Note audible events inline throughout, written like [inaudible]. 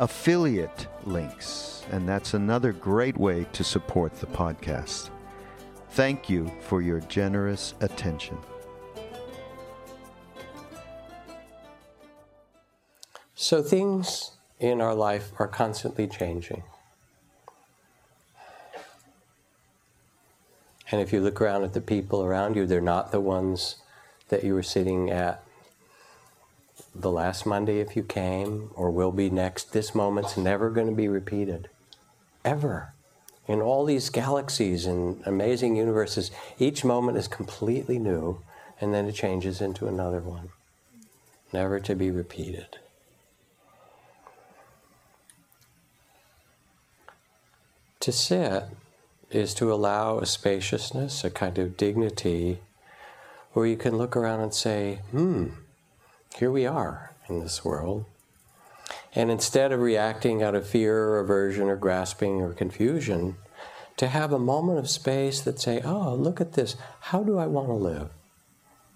affiliate links and that's another great way to support the podcast. Thank you for your generous attention. So, things in our life are constantly changing. And if you look around at the people around you, they're not the ones that you were sitting at the last Monday if you came, or will be next. This moment's never going to be repeated ever. In all these galaxies and amazing universes, each moment is completely new, and then it changes into another one, never to be repeated. To sit is to allow a spaciousness, a kind of dignity, where you can look around and say, hmm, here we are in this world. And instead of reacting out of fear or aversion or grasping or confusion, to have a moment of space that say, oh, look at this. How do I want to live?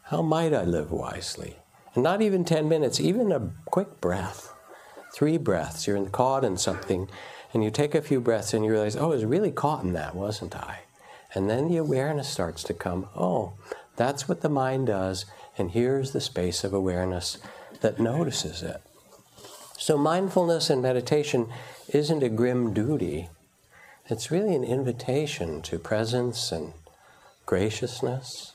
How might I live wisely? And not even 10 minutes, even a quick breath. Three breaths. You're caught in something, and you take a few breaths and you realize, oh, I was really caught in that, wasn't I? And then the awareness starts to come, oh, that's what the mind does, and here's the space of awareness that notices it. So, mindfulness and meditation isn't a grim duty, it's really an invitation to presence and graciousness.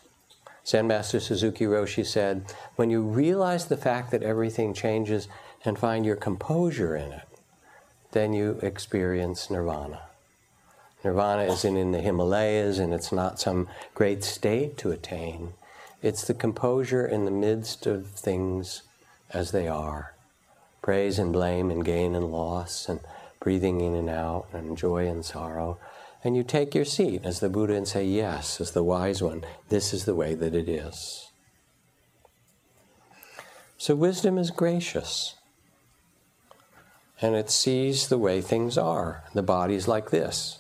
Zen Master Suzuki Roshi said, When you realize the fact that everything changes and find your composure in it, then you experience nirvana. Nirvana isn't in the Himalayas and it's not some great state to attain. It's the composure in the midst of things as they are praise and blame and gain and loss and breathing in and out and joy and sorrow. And you take your seat as the Buddha and say, Yes, as the wise one, this is the way that it is. So wisdom is gracious. And it sees the way things are. The body's like this.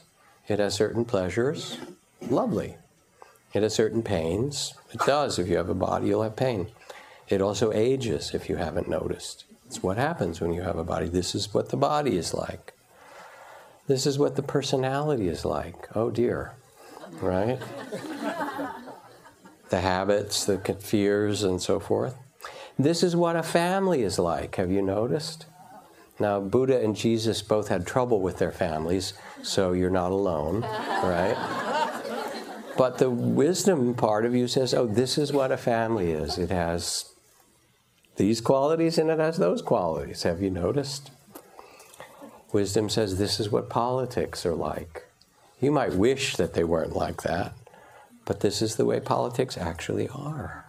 It has certain pleasures, lovely. It has certain pains. It does. If you have a body, you'll have pain. It also ages if you haven't noticed. It's what happens when you have a body. This is what the body is like. This is what the personality is like. Oh dear. Right? the habits, the fears, and so forth. This is what a family is like. Have you noticed? Now, Buddha and Jesus both had trouble with their families, so you're not alone, right? But the wisdom part of you says, oh, this is what a family is. It has these qualities and it has those qualities. Have you noticed? Wisdom says this is what politics are like. You might wish that they weren't like that, but this is the way politics actually are.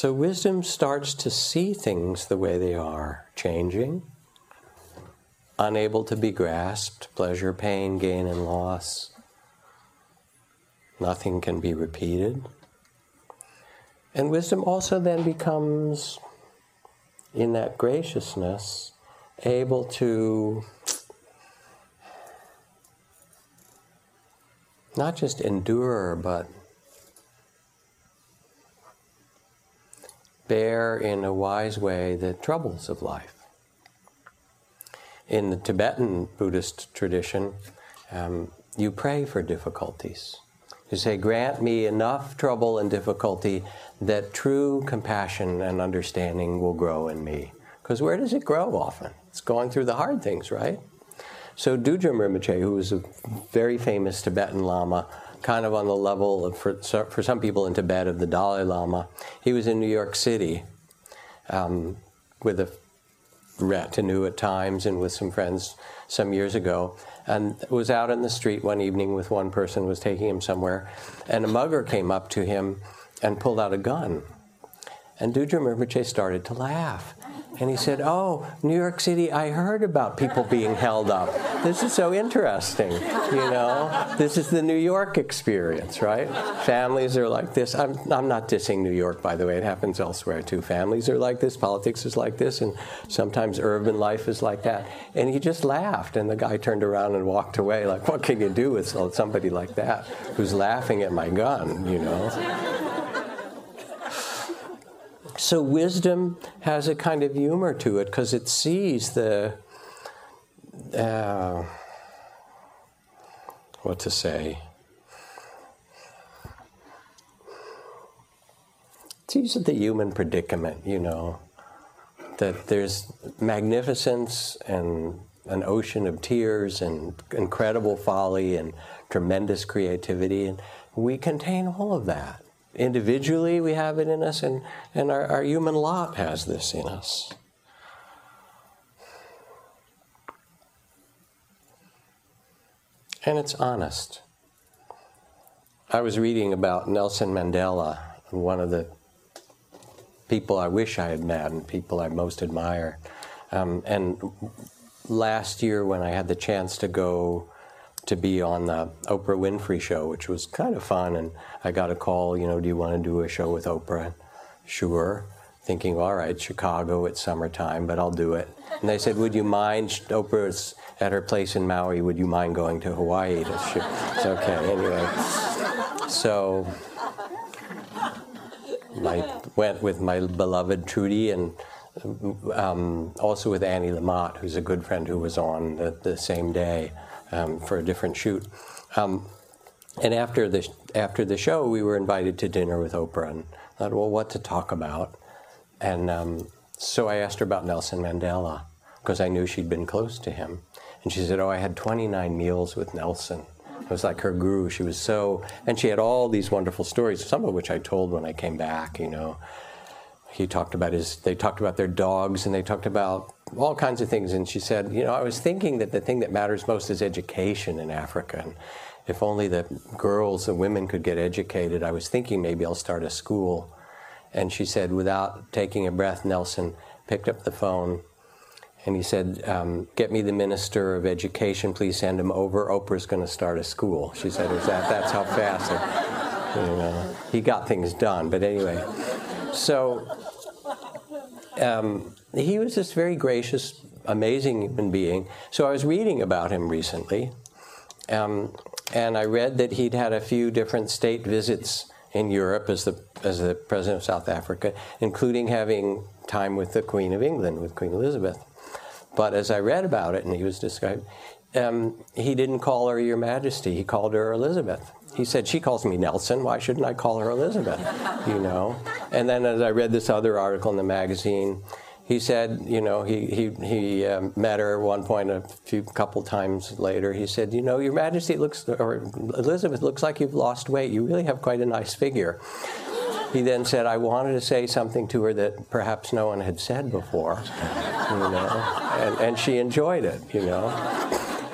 So wisdom starts to see things the way they are, changing, unable to be grasped, pleasure, pain, gain, and loss. Nothing can be repeated. And wisdom also then becomes, in that graciousness, able to not just endure, but bear in a wise way the troubles of life. In the Tibetan Buddhist tradition, um, you pray for difficulties. You say, Grant me enough trouble and difficulty that true compassion and understanding will grow in me. Because where does it grow often? It's going through the hard things, right? So Dudjom Rinpoche, who was a very famous Tibetan Lama, kind of on the level of, for, for some people in Tibet, of the Dalai Lama, he was in New York City um, with a retinue at times and with some friends some years ago and was out in the street one evening with one person was taking him somewhere and a mugger came up to him and pulled out a gun. And Dudjom Rinpoche started to laugh and he said, Oh, New York City, I heard about people being held up. This is so interesting. You know, this is the New York experience, right? Families are like this. I'm, I'm not dissing New York, by the way, it happens elsewhere too. Families are like this, politics is like this, and sometimes urban life is like that. And he just laughed, and the guy turned around and walked away, like, What can you do with somebody like that who's laughing at my gun, you know? So wisdom has a kind of humor to it because it sees the uh, what to say. It sees the human predicament, you know, that there's magnificence and an ocean of tears and incredible folly and tremendous creativity, and we contain all of that individually we have it in us, and, and our, our human lot has this in us. And it's honest. I was reading about Nelson Mandela, one of the people I wish I had met and people I most admire. Um, and last year, when I had the chance to go to be on the Oprah Winfrey show, which was kind of fun. And I got a call, you know, do you want to do a show with Oprah? Sure. Thinking, all right, Chicago, it's summertime, but I'll do it. And they said, would you mind, Oprah's at her place in Maui, would you mind going to Hawaii? To shoot? It's okay, anyway. So I went with my beloved Trudy and um, also with Annie Lamott, who's a good friend who was on the, the same day um, for a different shoot. Um, and after the after the show, we were invited to dinner with Oprah, and thought, well, what to talk about? And um, so I asked her about Nelson Mandela because I knew she'd been close to him, and she said, "Oh, I had 29 meals with Nelson." It was like her guru. She was so, and she had all these wonderful stories, some of which I told when I came back. You know, he talked about his. They talked about their dogs, and they talked about all kinds of things. And she said, You know, I was thinking that the thing that matters most is education in Africa. And if only the girls and women could get educated, I was thinking maybe I'll start a school. And she said, without taking a breath, Nelson picked up the phone and he said, um, Get me the Minister of Education, please send him over. Oprah's going to start a school. She said, Is that, That's how fast it, you know, he got things done. But anyway, so um, he was this very gracious, amazing human being. So I was reading about him recently, um, and I read that he'd had a few different state visits in Europe as the as the president of South Africa, including having time with the Queen of England, with Queen Elizabeth. But as I read about it, and he was described, um, he didn't call her Your Majesty. He called her Elizabeth. He said, She calls me Nelson. Why shouldn't I call her Elizabeth? [laughs] You know? And then as I read this other article in the magazine, he said, you know, he, he, he um, met her at one point a few couple times later. He said, you know, Your Majesty looks, or Elizabeth looks like you've lost weight. You really have quite a nice figure. [laughs] He then said, I wanted to say something to her that perhaps no one had said before, [laughs] you know, and, and she enjoyed it, you know.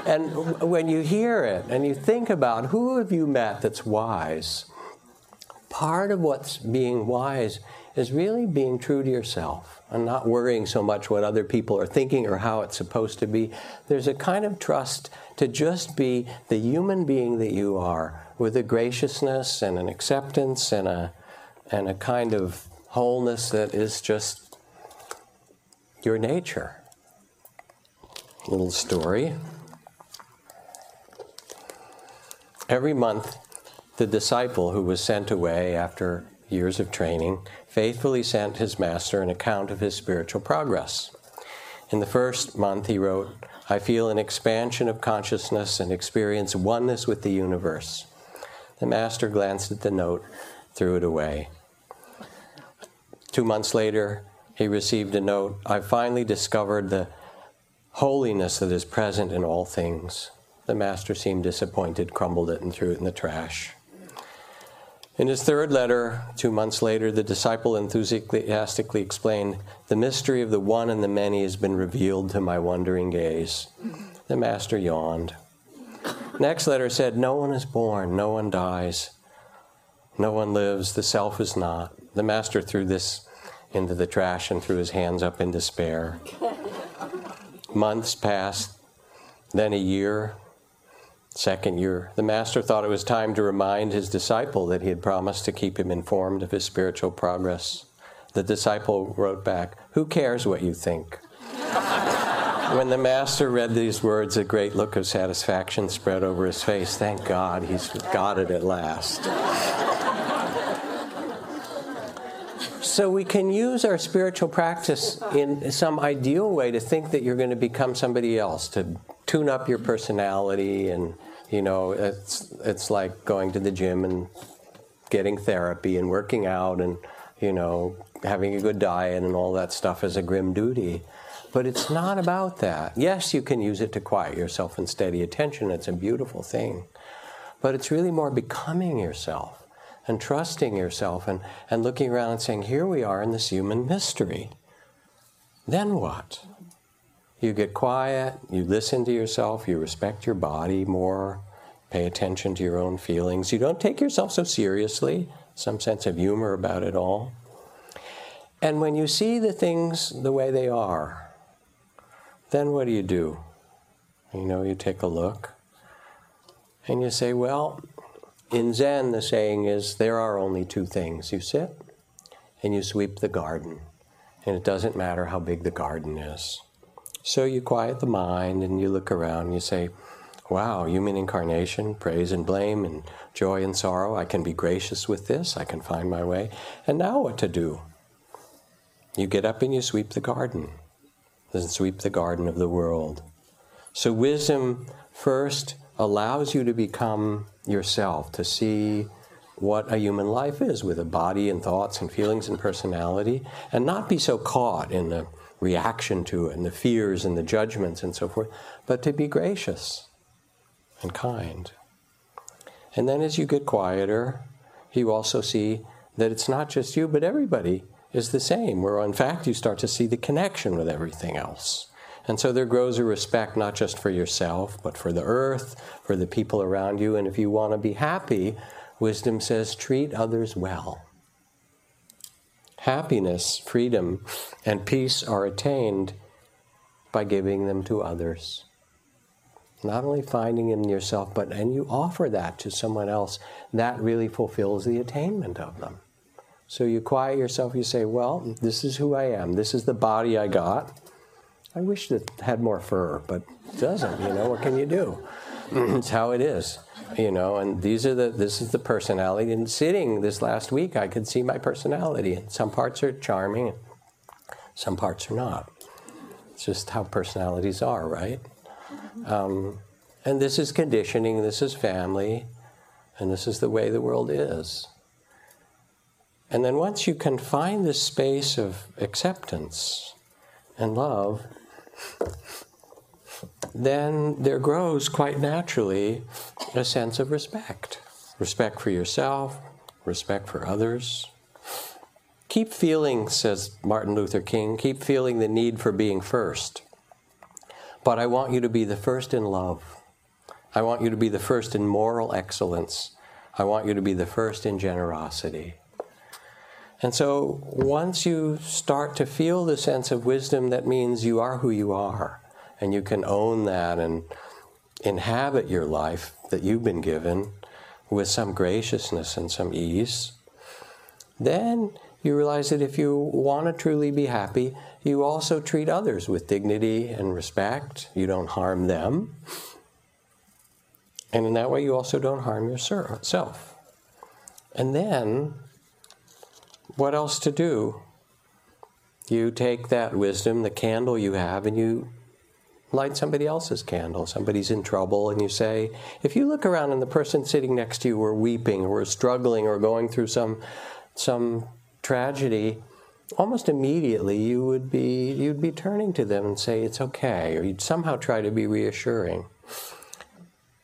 And when you hear it and you think about who have you met that's wise, part of what's being wise is really being true to yourself and not worrying so much what other people are thinking or how it's supposed to be. There's a kind of trust to just be the human being that you are with a graciousness and an acceptance and a, and a kind of wholeness that is just your nature. little story. Every month, the disciple who was sent away after years of training faithfully sent his master an account of his spiritual progress. In the first month, he wrote, I feel an expansion of consciousness and experience oneness with the universe. The master glanced at the note, threw it away. Two months later, he received a note I finally discovered the holiness that is present in all things. The master seemed disappointed, crumbled it, and threw it in the trash. In his third letter, two months later, the disciple enthusiastically explained, The mystery of the one and the many has been revealed to my wondering gaze. The master yawned. Next letter said, No one is born, no one dies, no one lives, the self is not. The master threw this into the trash and threw his hands up in despair. [laughs] Months passed, then a year, second year. The master thought it was time to remind his disciple that he had promised to keep him informed of his spiritual progress. The disciple wrote back, Who cares what you think? when the master read these words, a great look of satisfaction spread over his face. Thank God he's got it at last. So we can use our spiritual practice in some ideal way to think that you're going to become somebody else, to tune up your personality and you know, it's it's like going to the gym and getting therapy and working out and you know having a good diet and all that stuff is a grim duty. But it's not about that. Yes, you can use it to quiet yourself and steady attention. It's a beautiful thing. But it's really more becoming yourself and trusting yourself and, and looking around and saying, here we are in this human mystery. Then what? You get quiet, you listen to yourself, you respect your body more, pay attention to your own feelings. You don't take yourself so seriously, some sense of humor about it all. And when you see the things the way they are, then what do you do? You know, you take a look and you say, well, in Zen, the saying is there are only two things. You sit and you sweep the garden, and it doesn't matter how big the garden is. So you quiet the mind and you look around and you say, Wow, human incarnation, praise and blame, and joy and sorrow. I can be gracious with this. I can find my way. And now what to do? You get up and you sweep the garden. Then sweep the garden of the world. So wisdom first allows you to become yourself, to see what a human life is with a body and thoughts and feelings and personality, and not be so caught in the reaction to and the fears and the judgments and so forth, but to be gracious and kind. And then as you get quieter, you also see that it's not just you, but everybody is the same, where in fact you start to see the connection with everything else. And so there grows a respect not just for yourself, but for the earth, for the people around you. And if you want to be happy, wisdom says treat others well. Happiness, freedom, and peace are attained by giving them to others. Not only finding in yourself, but and you offer that to someone else, that really fulfills the attainment of them. So you quiet yourself, you say, Well, this is who I am, this is the body I got. I wish it had more fur, but it doesn't, you know, what can you do? [clears throat] it's how it is you know and these are the this is the personality. And sitting this last week i could see my personality. And some parts are charming some parts are not. It's just how personalities are right? Um, and this is conditioning this is family and this is the way the world is. And then once you can find this space of acceptance and love then there grows quite naturally a sense of respect respect for yourself, respect for others. Keep feeling, says Martin Luther King, keep feeling the need for being first. But I want you to be the first in love. I want you to be the first in moral excellence. I want you to be the first in generosity. And so once you start to feel the sense of wisdom, that means you are who you are and you can own that and inhabit your life that you've been given with some graciousness and some ease, then you realize that if you want to truly be happy, you also treat others with dignity and respect. You don't harm them. And in that way, you also don't harm yourself. And then, what else to do? You take that wisdom, the candle you have, and you light somebody else's candle. Somebody's in trouble, and you say, if you look around and the person sitting next to you were weeping or struggling or going through some some tragedy, almost immediately you would be you'd be turning to them and say it's okay, or you'd somehow try to be reassuring.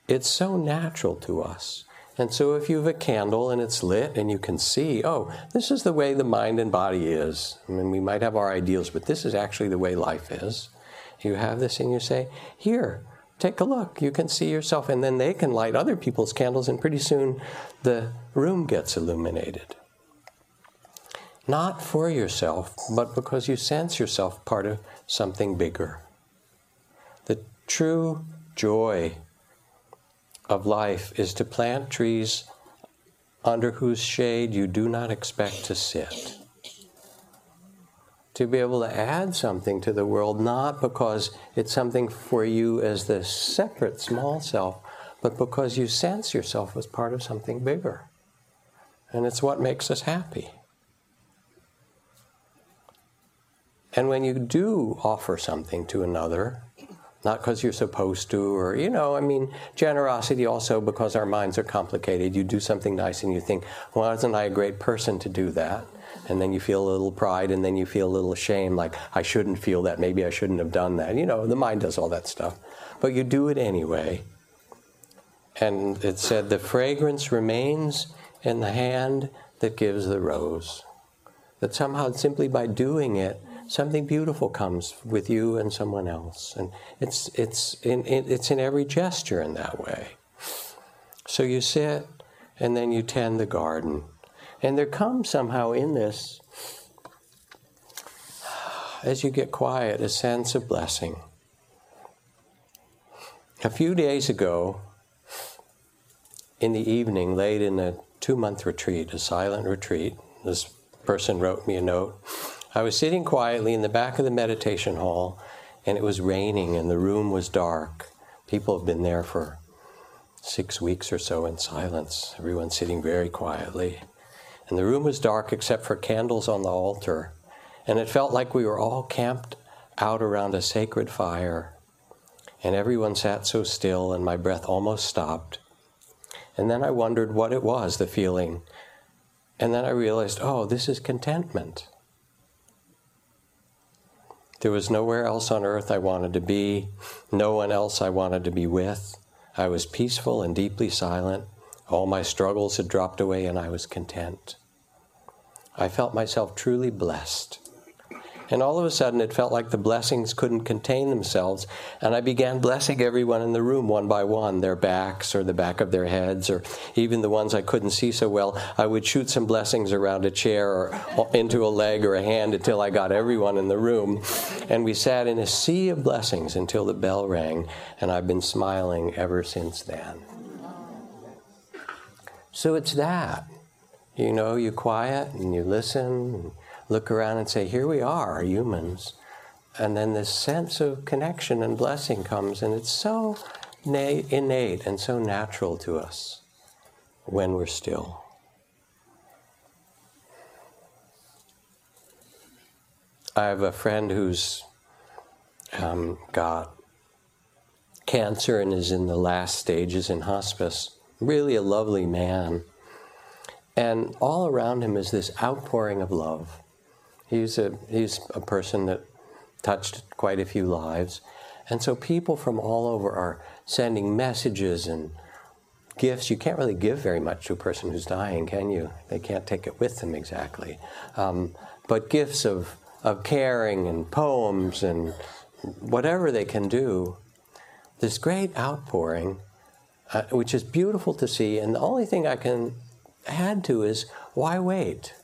It's so natural to us. And so, if you have a candle and it's lit and you can see, oh, this is the way the mind and body is. I mean, we might have our ideals, but this is actually the way life is. You have this and you say, here, take a look. You can see yourself. And then they can light other people's candles, and pretty soon the room gets illuminated. Not for yourself, but because you sense yourself part of something bigger. The true joy of life is to plant trees under whose shade you do not expect to sit. To be able to add something to the world, not because it's something for you as the separate small self, but because you sense yourself as part of something bigger. And it's what makes us happy. And when you do offer something to another, not because you're supposed to, or, you know, I mean, generosity also because our minds are complicated. You do something nice and you think, well, isn't I a great person to do that? And then you feel a little pride and then you feel a little shame, like, I shouldn't feel that. Maybe I shouldn't have done that. You know, the mind does all that stuff. But you do it anyway. And it said, the fragrance remains in the hand that gives the rose. That somehow, simply by doing it, something beautiful comes with you and someone else. And it's, it's, in, it's in every gesture in that way. So you sit and then you tend the garden. And there comes somehow in this, as you get quiet, a sense of blessing. A few days ago, in the evening, late in a two month retreat, a silent retreat, this person wrote me a note I was sitting quietly in the back of the meditation hall, and it was raining, and the room was dark. People have been there for six weeks or so in silence, everyone sitting very quietly. And the room was dark except for candles on the altar, and it felt like we were all camped out around a sacred fire. And everyone sat so still, and my breath almost stopped. And then I wondered what it was, the feeling. And then I realized, oh, this is contentment. There was nowhere else on earth I wanted to be, no one else I wanted to be with. I was peaceful and deeply silent. All my struggles had dropped away, and I was content. I felt myself truly blessed. And all of a sudden, it felt like the blessings couldn't contain themselves. And I began blessing everyone in the room one by one their backs, or the back of their heads, or even the ones I couldn't see so well. I would shoot some blessings around a chair or into a leg or a hand until I got everyone in the room. And we sat in a sea of blessings until the bell rang. And I've been smiling ever since then. So it's that. You know, you quiet and you listen and look around and say, here we are, humans. And then this sense of connection and blessing comes, and it's so innate and so natural to us when we're still. I have a friend who's um, got cancer and is in the last stages in hospice. Really a lovely man. And all around him is this outpouring of love. He's a, he's a person that touched quite a few lives. And so people from all over are sending messages and gifts. You can't really give very much to a person who's dying, can you? They can't take it with them exactly. Um, but gifts of, of caring and poems and whatever they can do, this great outpouring, uh, which is beautiful to see. And the only thing I can add to is why wait?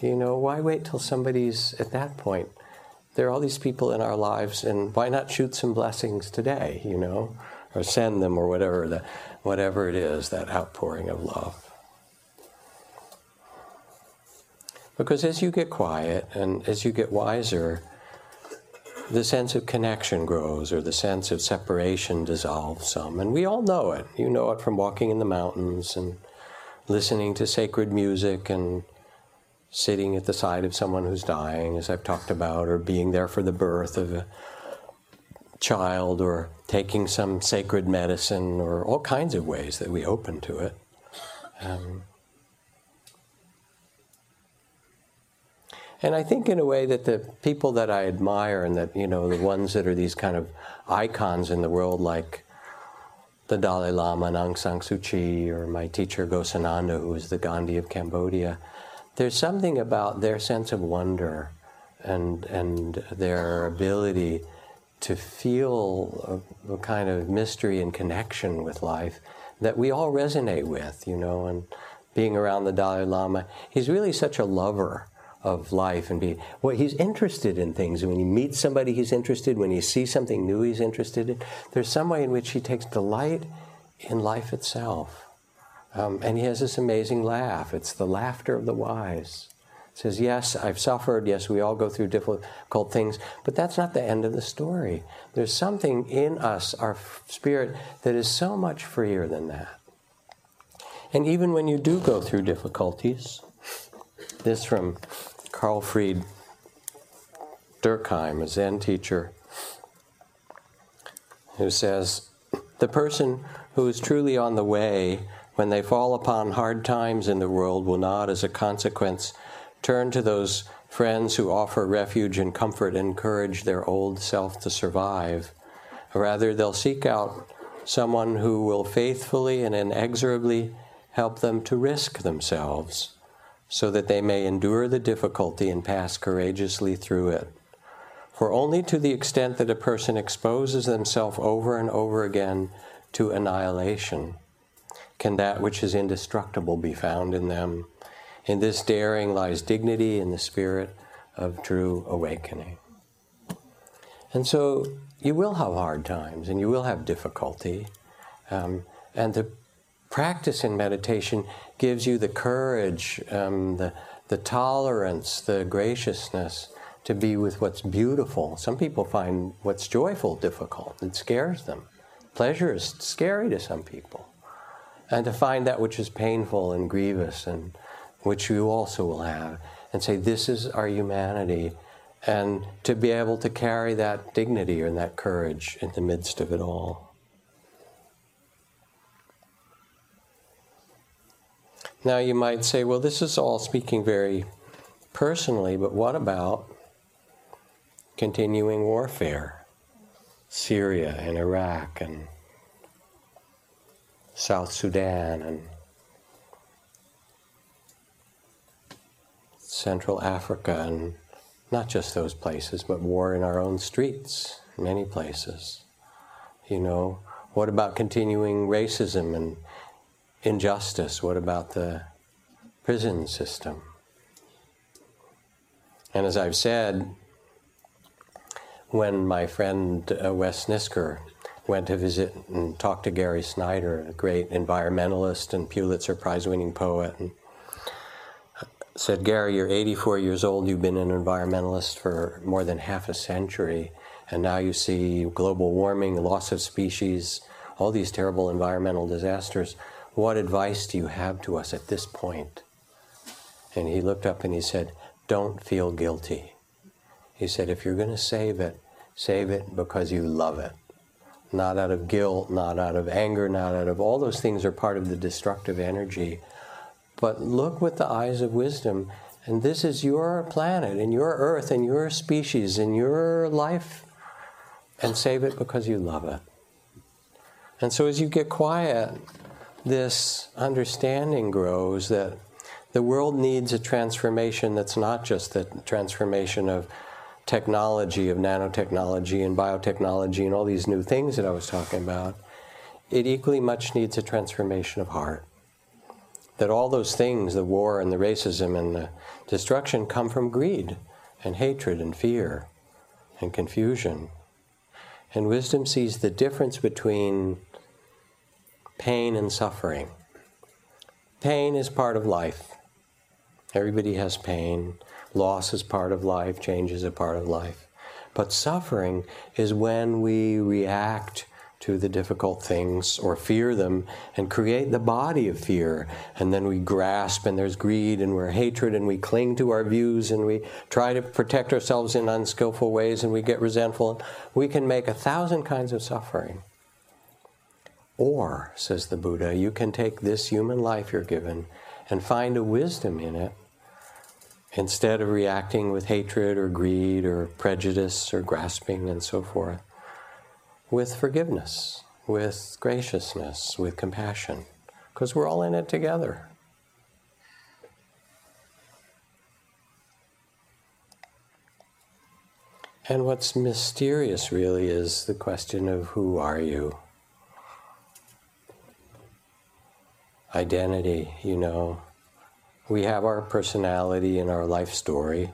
You know, why wait till somebody's at that point? There are all these people in our lives, and why not shoot some blessings today, you know, or send them or whatever, the, whatever it is, that outpouring of love. Because as you get quiet and as you get wiser, the sense of connection grows or the sense of separation dissolves some. And we all know it. You know it from walking in the mountains and listening to sacred music and sitting at the side of someone who's dying, as I've talked about, or being there for the birth of a child, or taking some sacred medicine, or all kinds of ways that we open to it. Um, And I think, in a way, that the people that I admire and that, you know, the ones that are these kind of icons in the world, like the Dalai Lama and Aung San Suu Kyi, or my teacher Ghosananda, who was the Gandhi of Cambodia, there's something about their sense of wonder and, and their ability to feel a, a kind of mystery and connection with life that we all resonate with, you know, and being around the Dalai Lama, he's really such a lover of life and be well he's interested in things. When he meets somebody he's interested when he sees something new he's interested in there's some way in which he takes delight in life itself. Um, and he has this amazing laugh. It's the laughter of the wise. It says yes i've suffered. Yes we all go through difficult things. But that's not the end of the story. There's something in us our spirit that is so much freer than that. And even when you do go through difficulties this from Karlfried Dürckheim, a Zen teacher, who says, The person who is truly on the way when they fall upon hard times in the world will not, as a consequence, turn to those friends who offer refuge and comfort and encourage their old self to survive. Rather, they'll seek out someone who will faithfully and inexorably help them to risk themselves so that they may endure the difficulty and pass courageously through it. For only to the extent that a person exposes themselves over and over again to annihilation can that which is indestructible be found in them. In this daring lies dignity in the spirit of true awakening. And so you will have hard times and you will have difficulty. Um, and the practice in meditation gives you the courage, um, the, the tolerance, the graciousness to be with what's beautiful. Some people find what's joyful difficult, it scares them. Pleasure is scary to some people. And to find that which is painful and grievous, and which you also will have, and say, This is our humanity. And to be able to carry that dignity and that courage in the midst of it all. Now, you might say, well, this is all speaking very personally, but what about continuing warfare? Syria and Iraq and South Sudan and Central Africa and not just those places, but war in our own streets, many places. You know, what about continuing racism and injustice? What about the prison system? And as I've said, when my friend uh, Wes Nisker went to visit and talk to Gary Snyder, a great environmentalist and Pulitzer Prize winning poet, and said, Gary, you're 84 years old, you've been an environmentalist for more than half a century, and now you see global warming, loss of species, all these terrible environmental disasters. What advice do you have to us at this point? And he looked up and he said, Don't feel guilty. He said, If you're going to save it, save it because you love it. Not out of guilt, not out of anger, not out of all those things are part of the destructive energy. But look with the eyes of wisdom. And this is your planet and your earth and your species and your life. And save it because you love it. And so as you get quiet, this understanding grows that the world needs a transformation that's not just the transformation of technology, of nanotechnology and biotechnology and all these new things that I was talking about. It equally much needs a transformation of heart. That all those things, the war and the racism and the destruction, come from greed and hatred and fear and confusion. And wisdom sees the difference between pain and suffering. Pain is part of life. Everybody has pain. Loss is part of life, change is a part of life. But suffering is when we react to the difficult things or fear them and create the body of fear. And then we grasp, and there's greed, and we're hatred, and we cling to our views, and we try to protect ourselves in unskillful ways, and we get resentful. We can make a thousand kinds of suffering. Or, says the Buddha, you can take this human life you're given and find a wisdom in it instead of reacting with hatred or greed or prejudice or grasping and so forth, with forgiveness, with graciousness, with compassion, because we're all in it together. And what's mysterious really is the question of who are you? Identity, you know, we have our personality and our life story,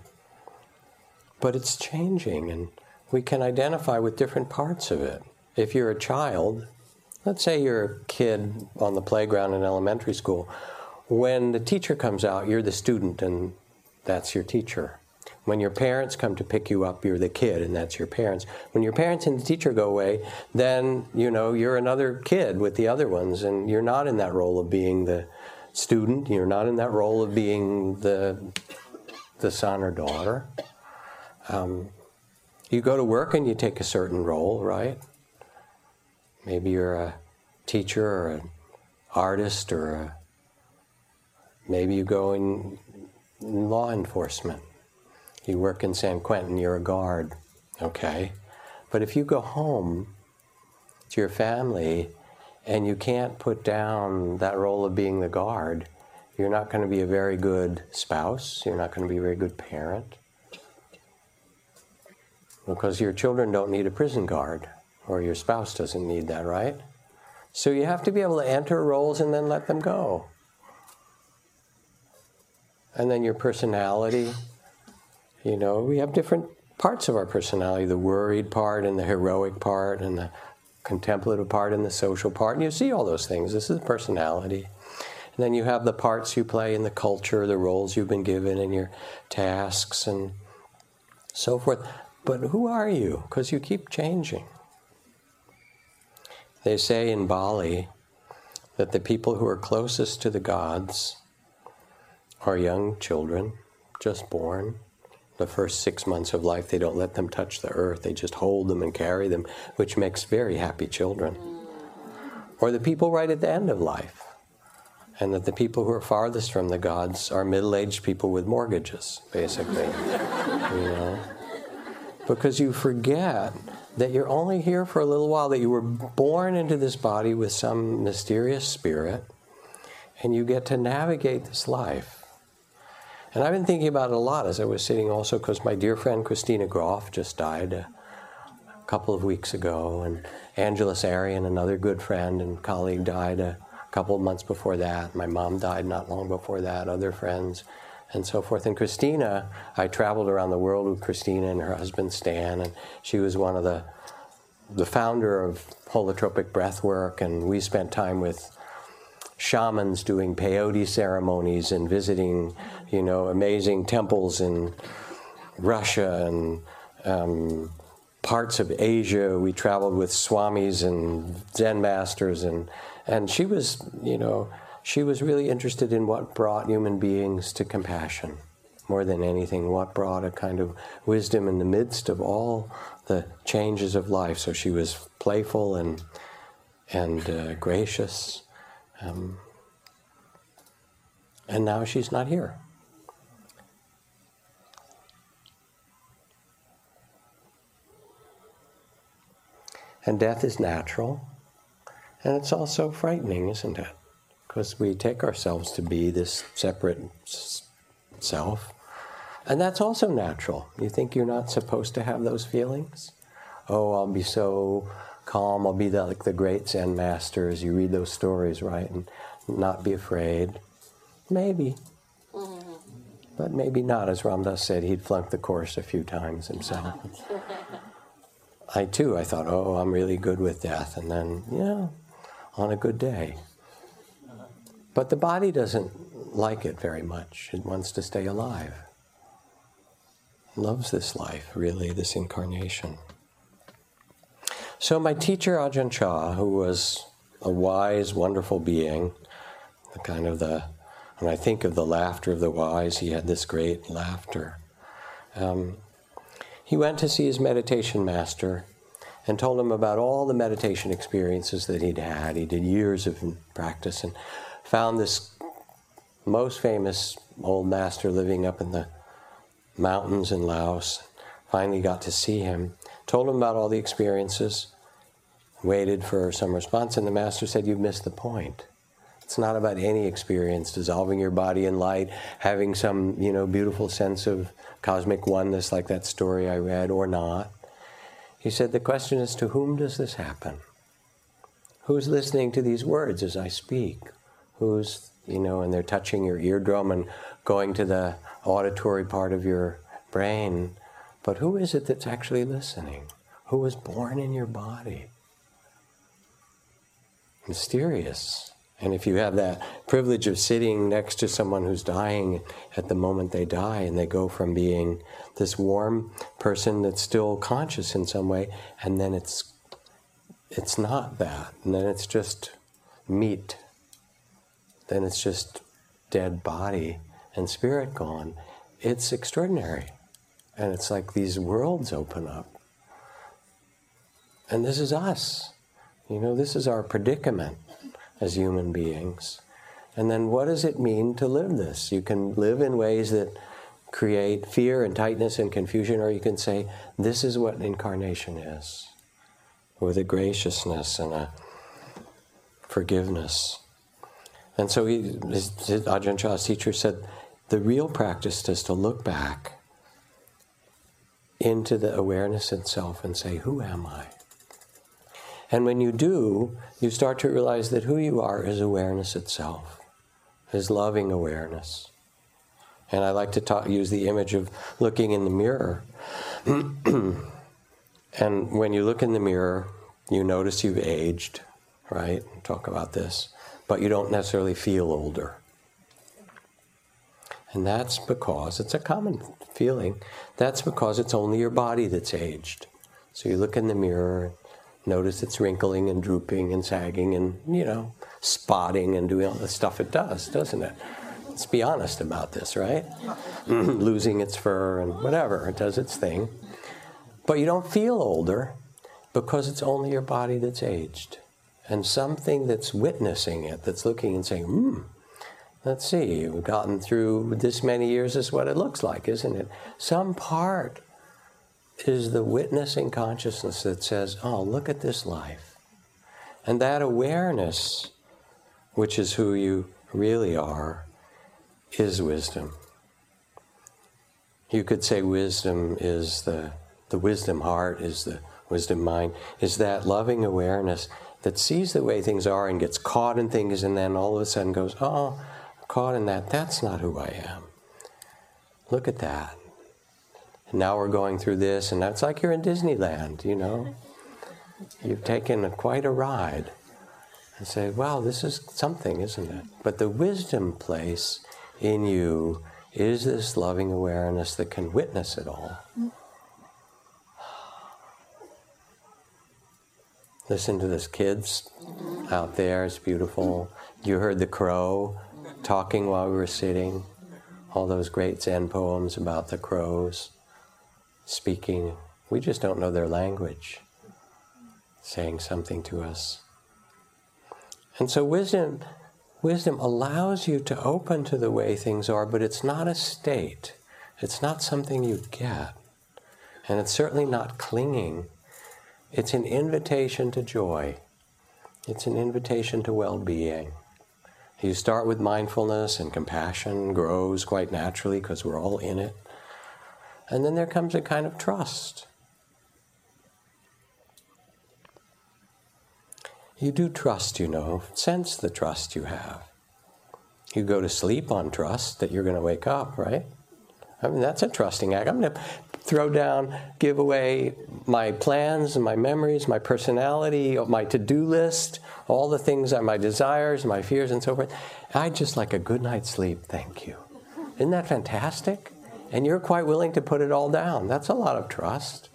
but it's changing and we can identify with different parts of it. If you're a child, let's say you're a kid on the playground in elementary school, when the teacher comes out, you're the student and that's your teacher. When your parents come to pick you up, you're the kid and that's your parents. When your parents and the teacher go away, then, you know, you're another kid with the other ones and you're not in that role of being the student. You're not in that role of being the, the son or daughter. Um, you go to work and you take a certain role, right? Maybe you're a teacher or an artist or a, maybe you go in, in law enforcement. You work in San Quentin, you're a guard, okay? But if you go home to your family and you can't put down that role of being the guard, you're not going to be a very good spouse, you're not going to be a very good parent. Because your children don't need a prison guard, or your spouse doesn't need that, right? So you have to be able to enter roles and then let them go. And then your personality, you know, we have different parts of our personality the worried part and the heroic part and the contemplative part and the social part. And you see all those things. This is personality. And then you have the parts you play in the culture, the roles you've been given, and your tasks and so forth. But who are you? Because you keep changing. They say in Bali that the people who are closest to the gods are young children, just born, the first six months of life, they don't let them touch the earth. They just hold them and carry them, which makes very happy children. Or the people right at the end of life. And that the people who are farthest from the gods are middle aged people with mortgages, basically. [laughs] you know? Because you forget that you're only here for a little while, that you were born into this body with some mysterious spirit, and you get to navigate this life and I've been thinking about it a lot as I was sitting also because my dear friend Christina Grof just died a couple of weeks ago, and Angeles Arrien, another good friend and colleague, died a couple of months before that. My mom died not long before that, other friends, and so forth. And Christina, I traveled around the world with Christina and her husband Stan, and she was one of the the founder of holotropic breath work, and we spent time with shamans doing peyote ceremonies and visiting, you know, amazing temples in Russia and um, parts of Asia. We traveled with swamis and Zen masters, and and she was, you know, she was really interested in what brought human beings to compassion more than anything. What brought a kind of wisdom in the midst of all the changes of life. So she was playful and and uh, gracious um, and now she's not here. And death is natural, and it's also frightening, isn't it? Because we take ourselves to be this separate self. And that's also natural. You think you're not supposed to have those feelings? Oh, I'll be so calm. I'll be the, like the great Zen masters. You read those stories, right? And not be afraid. Maybe. Mm-hmm. But maybe not. As Ram Dass said, he'd flunked the course a few times himself. [laughs] I too, I thought, oh, I'm really good with death. And then, yeah, on a good day. But the body doesn't like it very much. It wants to stay alive. It loves this life, really, this incarnation. So, my teacher, Ajahn Chah, who was a wise, wonderful being, the kind of the, when I think of the laughter of the wise, he had this great laughter. Um, he went to see his meditation master and told him about all the meditation experiences that he'd had. He did years of practice and found this most famous old master living up in the mountains in Laos. Finally got to see him, told him about all the experiences, waited for some response, and the master said, You've missed the point. It's not about any experience, dissolving your body in light, having some, you know, beautiful sense of cosmic oneness like that story I read, or not. He said, The question is, to whom does this happen? Who's listening to these words as I speak? Who's, you know, and they're touching your eardrum and going to the auditory part of your brain. But who is it that's actually listening? Who was born in your body? Mysterious. And if you have that privilege of sitting next to someone who's dying at the moment they die, and they go from being this warm person that's still conscious in some way, and then it's it's not that, and then it's just meat. Then it's just dead body and spirit gone. It's extraordinary. And it's like these worlds open up. And this is us. You know, this is our predicament as human beings. And then what does it mean to live this? You can live in ways that create fear and tightness and confusion, or you can say, this is what incarnation is, with a graciousness and a forgiveness. And so he, his, his Ajahn Chah's teacher said, the real practice is to look back into the awareness itself and say, Who am I? And when you do, you start to realize that who you are is awareness itself, is loving awareness. And I like to talk, use the image of looking in the mirror. [clears throat] and when you look in the mirror, you notice you've aged, right? Talk about this. But you don't necessarily feel older. And that's because it's a common feeling. That's because it's only your body that's aged. So you look in the mirror, notice it's wrinkling and drooping and sagging and, you know, spotting and doing all the stuff it does, doesn't it? Let's be honest about this, right? [clears throat] Losing its fur and whatever, it does its thing. But you don't feel older because it's only your body that's aged. And something that's witnessing it, that's looking and saying, hmm, let's see, we've gotten through this many years, is what it looks like, isn't it? Some part is the witnessing consciousness that says, oh, look at this life. And that awareness, which is who you really are, is wisdom. You could say wisdom is the, the wisdom heart, is the wisdom mind, is that loving awareness that sees the way things are and gets caught in things and then all of a sudden goes, oh, caught in that. That's not who I am. Look at that. And now we're going through this, and that's like you're in Disneyland, you know. You've taken a, quite a ride and say, wow, this is something, isn't it? But the wisdom place in you is this loving awareness that can witness it all. Listen to this, kids out there. It's beautiful. You heard the crow talking while we were sitting, all those great Zen poems about the crows speaking. We just don't know their language, saying something to us. And so wisdom, wisdom allows you to open to the way things are, but it's not a state. It's not something you get. And it's certainly not clinging. It's an invitation to joy. It's an invitation to well being. You start with mindfulness, and compassion grows quite naturally because we're all in it. And then there comes a kind of trust. You do trust, you know, sense the trust you have. You go to sleep on trust that you're going to wake up, right? I mean, that's a trusting act. I'm going to throw down, give away my plans my memories, my personality, my to do list, all the things my desires, my fears, and so forth. I'd just like a good night's sleep, thank you. Isn't that fantastic? And you're quite willing to put it all down. That's a lot of trust.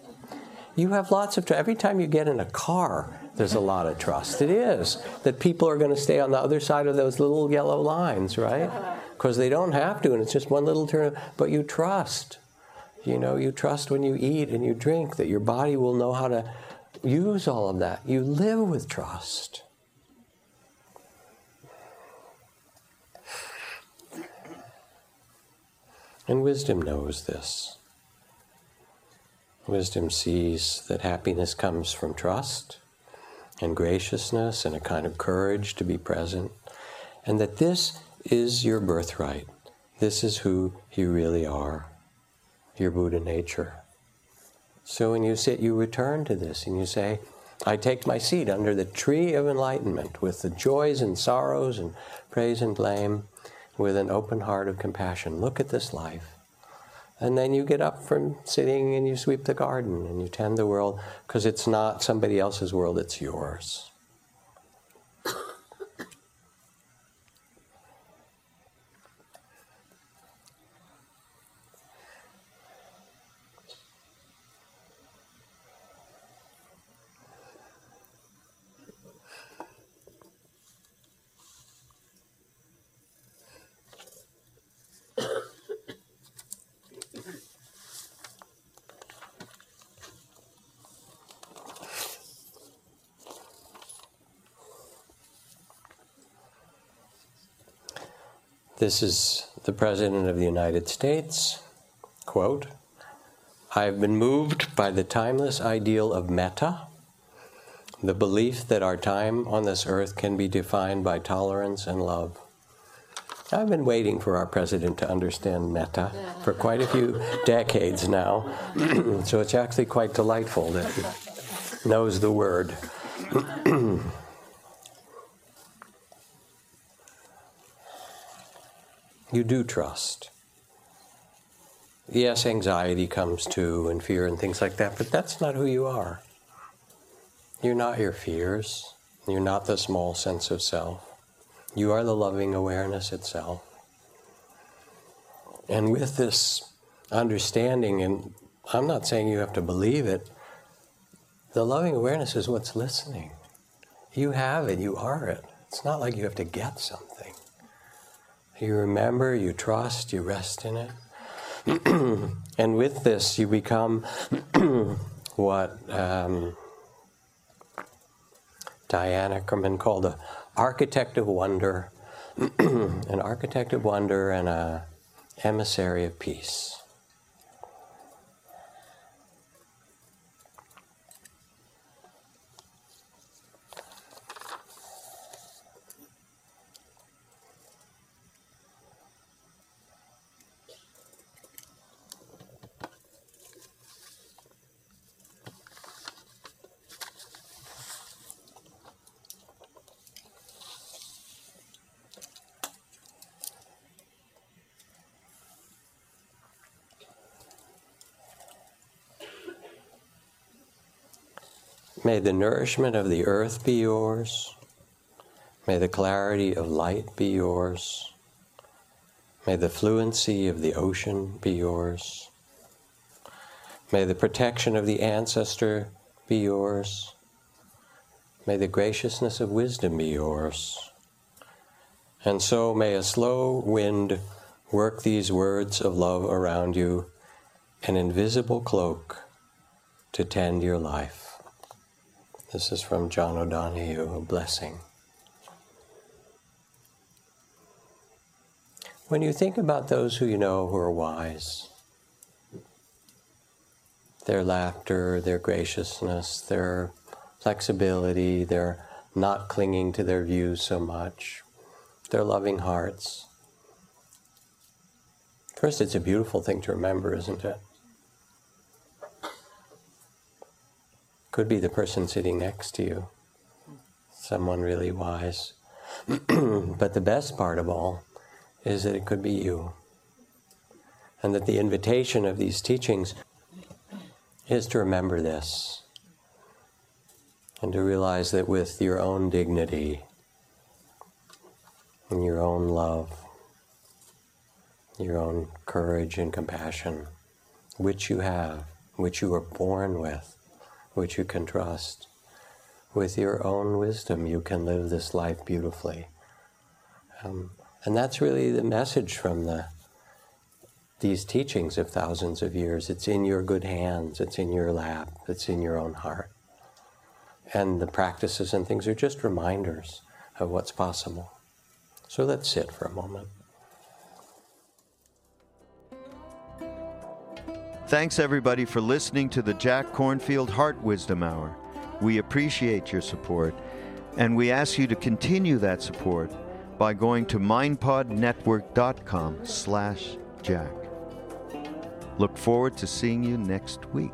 You have lots of trust. Every time you get in a car, there's a lot of trust. It is that people are going to stay on the other side of those little yellow lines, right? [laughs] Because they don't have to, and it's just one little turn. But you trust. You know, you trust when you eat and you drink that your body will know how to use all of that. You live with trust. And wisdom knows this. Wisdom sees that happiness comes from trust and graciousness and a kind of courage to be present, and that this is your birthright. This is who you really are, your Buddha nature. So when you sit, you return to this and you say, I take my seat under the tree of enlightenment with the joys and sorrows and praise and blame with an open heart of compassion. Look at this life. And then you get up from sitting and you sweep the garden and you tend the world because it's not somebody else's world, it's yours. This is the President of the United States. Quote I have been moved by the timeless ideal of metta, the belief that our time on this earth can be defined by tolerance and love. I've been waiting for our president to understand metta for quite a few decades now, [clears throat] so it's actually quite delightful that he knows the word. [clears throat] you do trust. Yes, anxiety comes too, and fear and things like that, but that's not who you are. You're not your fears. You're not the small sense of self. You are the loving awareness itself. And with this understanding, and I'm not saying you have to believe it, the loving awareness is what's listening. You have it, you are it. It's not like you have to get something. You remember, you trust, you rest in it. [clears throat] and with this, you become [clears throat] what um, Diane Ackerman called an architect of wonder, [clears throat] an architect of wonder and an emissary of peace. May the nourishment of the earth be yours. May the clarity of light be yours. May the fluency of the ocean be yours. May the protection of the ancestor be yours. May the graciousness of wisdom be yours. And so may a slow wind work these words of love around you, an invisible cloak to tend your life. This is from John O'Donohue, a blessing. When you think about those who you know who are wise, their laughter, their graciousness, their flexibility, their not clinging to their views so much, their loving hearts. First, it's a beautiful thing to remember, isn't it? Could be the person sitting next to you, someone really wise. [clears throat] but the best part of all is that it could be you. And that the invitation of these teachings is to remember this and to realize that with your own dignity and your own love, your own courage and compassion, which you have, which you were born with, which you can trust, with your own wisdom, you can live this life beautifully. Um, and that's really the message from the these teachings of thousands of years. It's in your good hands, it's in your lap, it's in your own heart. And the practices and things are just reminders of what's possible. So let's sit for a moment. Thanks everybody for listening to the Jack Kornfield Heart Wisdom Hour. We appreciate your support and we ask you to continue that support by going to mindpodnetwork.com slash jack. Look forward to seeing you next week.